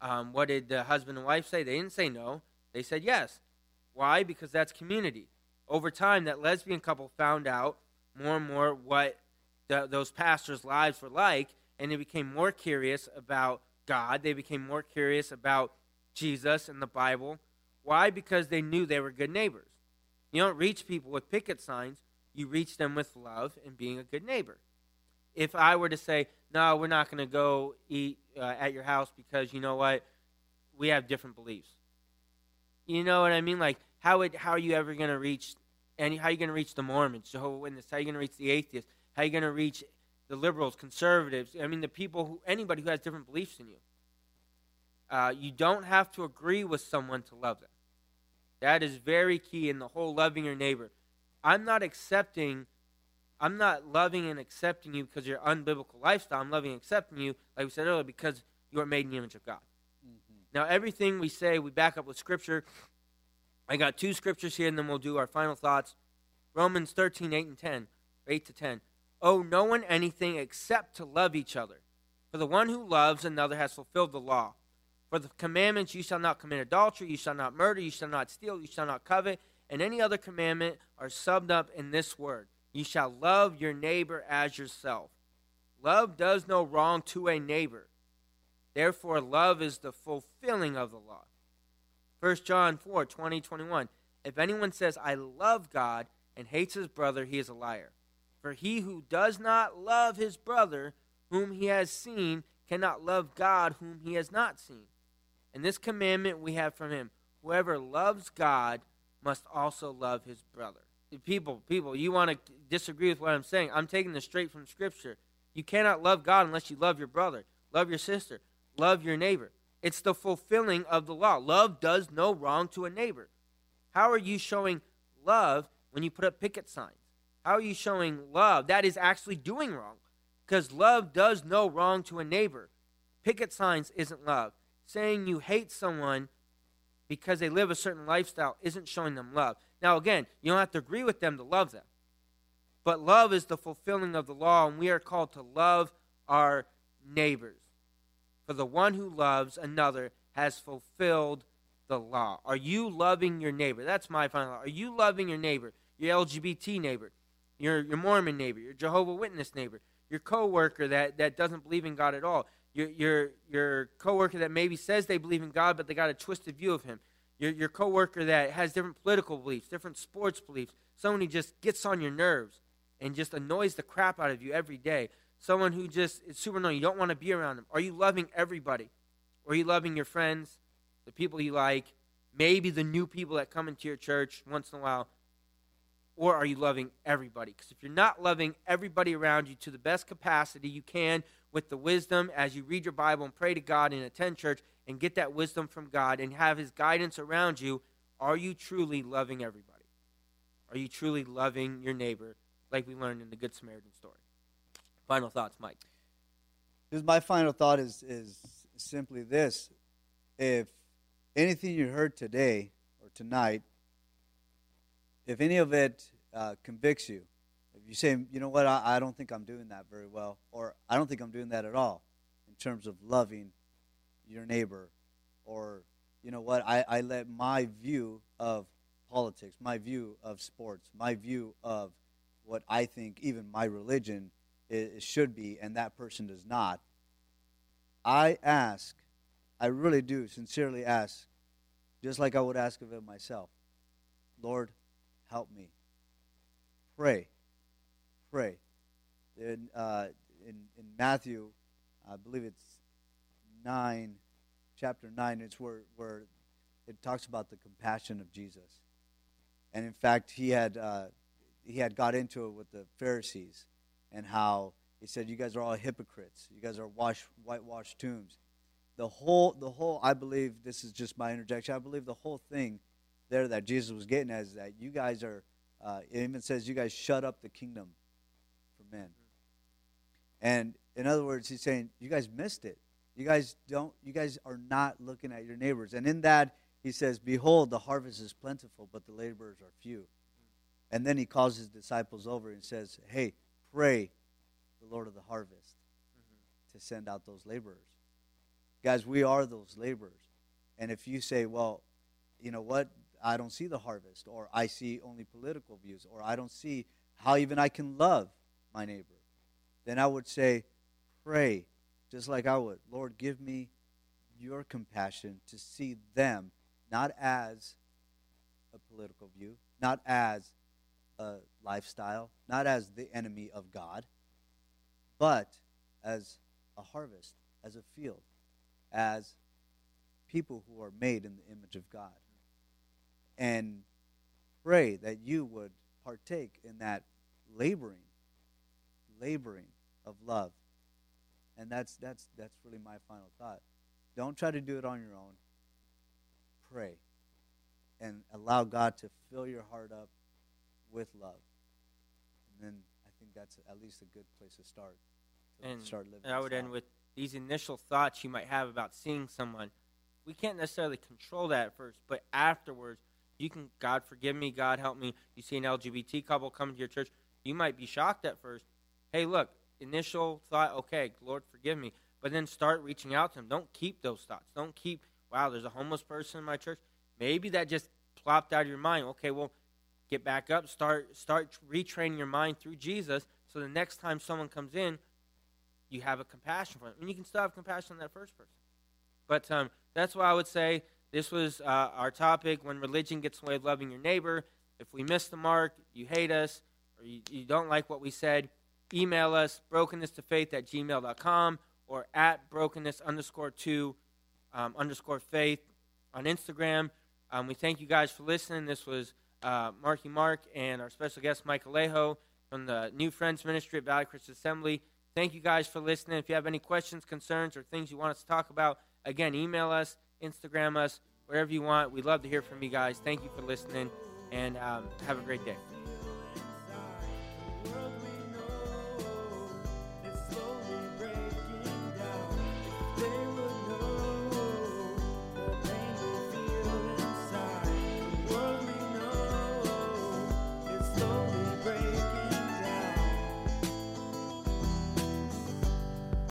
Um, what did the husband and wife say? They didn't say no. They said yes. Why? Because that's community. Over time, that lesbian couple found out more and more what the, those pastors' lives were like, and they became more curious about God. They became more curious about Jesus and the Bible. Why? Because they knew they were good neighbors. You don't reach people with picket signs, you reach them with love and being a good neighbor. If I were to say, no, we're not going to go eat uh, at your house because you know what? We have different beliefs. You know what I mean? Like, how, would, how are you ever going to reach and how are you going to reach the Mormons? How are you going to reach the atheists? How are you going to reach the liberals, conservatives? I mean, the people who, anybody who has different beliefs than you. Uh, you don't have to agree with someone to love them. That is very key in the whole loving your neighbor. I'm not accepting, I'm not loving and accepting you because you're unbiblical lifestyle. I'm loving and accepting you, like we said earlier, because you are made in the image of God. Mm-hmm. Now, everything we say, we back up with Scripture. I got two scriptures here, and then we'll do our final thoughts. Romans 13, 8 and 10, 8 to 10. Owe no one anything except to love each other. For the one who loves another has fulfilled the law. For the commandments, you shall not commit adultery, you shall not murder, you shall not steal, you shall not covet, and any other commandment are summed up in this word You shall love your neighbor as yourself. Love does no wrong to a neighbor. Therefore, love is the fulfilling of the law. 1 John 4 20, 21. If anyone says, I love God, and hates his brother, he is a liar. For he who does not love his brother, whom he has seen, cannot love God, whom he has not seen. And this commandment we have from him whoever loves God must also love his brother. People, people, you want to disagree with what I'm saying? I'm taking this straight from Scripture. You cannot love God unless you love your brother, love your sister, love your neighbor. It's the fulfilling of the law. Love does no wrong to a neighbor. How are you showing love when you put up picket signs? How are you showing love? That is actually doing wrong because love does no wrong to a neighbor. Picket signs isn't love. Saying you hate someone because they live a certain lifestyle isn't showing them love. Now, again, you don't have to agree with them to love them. But love is the fulfilling of the law, and we are called to love our neighbors. For the one who loves another has fulfilled the law. Are you loving your neighbor? That's my final. Are you loving your neighbor? Your LGBT neighbor, your, your Mormon neighbor, your Jehovah Witness neighbor, your coworker that, that doesn't believe in God at all, your, your, your coworker that maybe says they believe in God, but they got a twisted view of him, your, your coworker that has different political beliefs, different sports beliefs, someone who just gets on your nerves and just annoys the crap out of you every day, someone who just is super annoying, you don't want to be around them. Are you loving everybody? Or are you loving your friends, the people you like, maybe the new people that come into your church once in a while? Or are you loving everybody? Because if you're not loving everybody around you to the best capacity you can with the wisdom as you read your Bible and pray to God and attend church and get that wisdom from God and have His guidance around you, are you truly loving everybody? Are you truly loving your neighbor like we learned in the Good Samaritan story? Final thoughts, Mike. My final thought is, is simply this. If anything you heard today or tonight, if any of it uh, convicts you, you say, you know what, I, I don't think I'm doing that very well, or I don't think I'm doing that at all in terms of loving your neighbor, or you know what, I, I let my view of politics, my view of sports, my view of what I think even my religion is, should be, and that person does not. I ask, I really do sincerely ask, just like I would ask of it myself, Lord, help me. Pray. Pray. In, uh, in, in Matthew, I believe it's 9, chapter 9, it's where, where it talks about the compassion of Jesus. And in fact, he had, uh, he had got into it with the Pharisees and how he said, You guys are all hypocrites. You guys are wash, whitewashed tombs. The whole, the whole, I believe, this is just my interjection, I believe the whole thing there that Jesus was getting at is that you guys are, uh, it even says, you guys shut up the kingdom men. And in other words, he's saying, you guys missed it. You guys don't, you guys are not looking at your neighbors. And in that, he says, Behold, the harvest is plentiful, but the laborers are few. And then he calls his disciples over and says, Hey, pray the Lord of the harvest to send out those laborers. Guys, we are those laborers. And if you say, Well, you know what? I don't see the harvest, or I see only political views, or I don't see how even I can love my neighbor, then I would say, pray, just like I would. Lord, give me your compassion to see them not as a political view, not as a lifestyle, not as the enemy of God, but as a harvest, as a field, as people who are made in the image of God and pray that you would partake in that laboring, laboring of love. And that's that's that's really my final thought. Don't try to do it on your own. Pray and allow God to fill your heart up with love. And then I think that's at least a good place to start. To and start living. And I would end with these initial thoughts you might have about seeing someone. We can't necessarily control that at first, but afterwards you can, God forgive me, God help me. You see an LGBT couple coming to your church, you might be shocked at first. Hey, look, initial thought, okay, Lord forgive me. But then start reaching out to them. Don't keep those thoughts. Don't keep, wow, there's a homeless person in my church. Maybe that just plopped out of your mind. Okay, well, get back up. Start start retraining your mind through Jesus. So the next time someone comes in, you have a compassion for them. And you can still have compassion on that first person. But um, that's why I would say this was uh, our topic when religion gets in the way of loving your neighbor. If we miss the mark, you hate us, or you, you don't like what we said, email us, brokenness to faith at gmail.com or at brokenness underscore two um, underscore faith on Instagram. Um, we thank you guys for listening. This was uh, Marky Mark and our special guest, Mike Alejo from the New Friends Ministry at Valley Christian Assembly. Thank you guys for listening. If you have any questions, concerns, or things you want us to talk about, again, email us, Instagram us, wherever you want. We'd love to hear from you guys. Thank you for listening, and um, have a great day.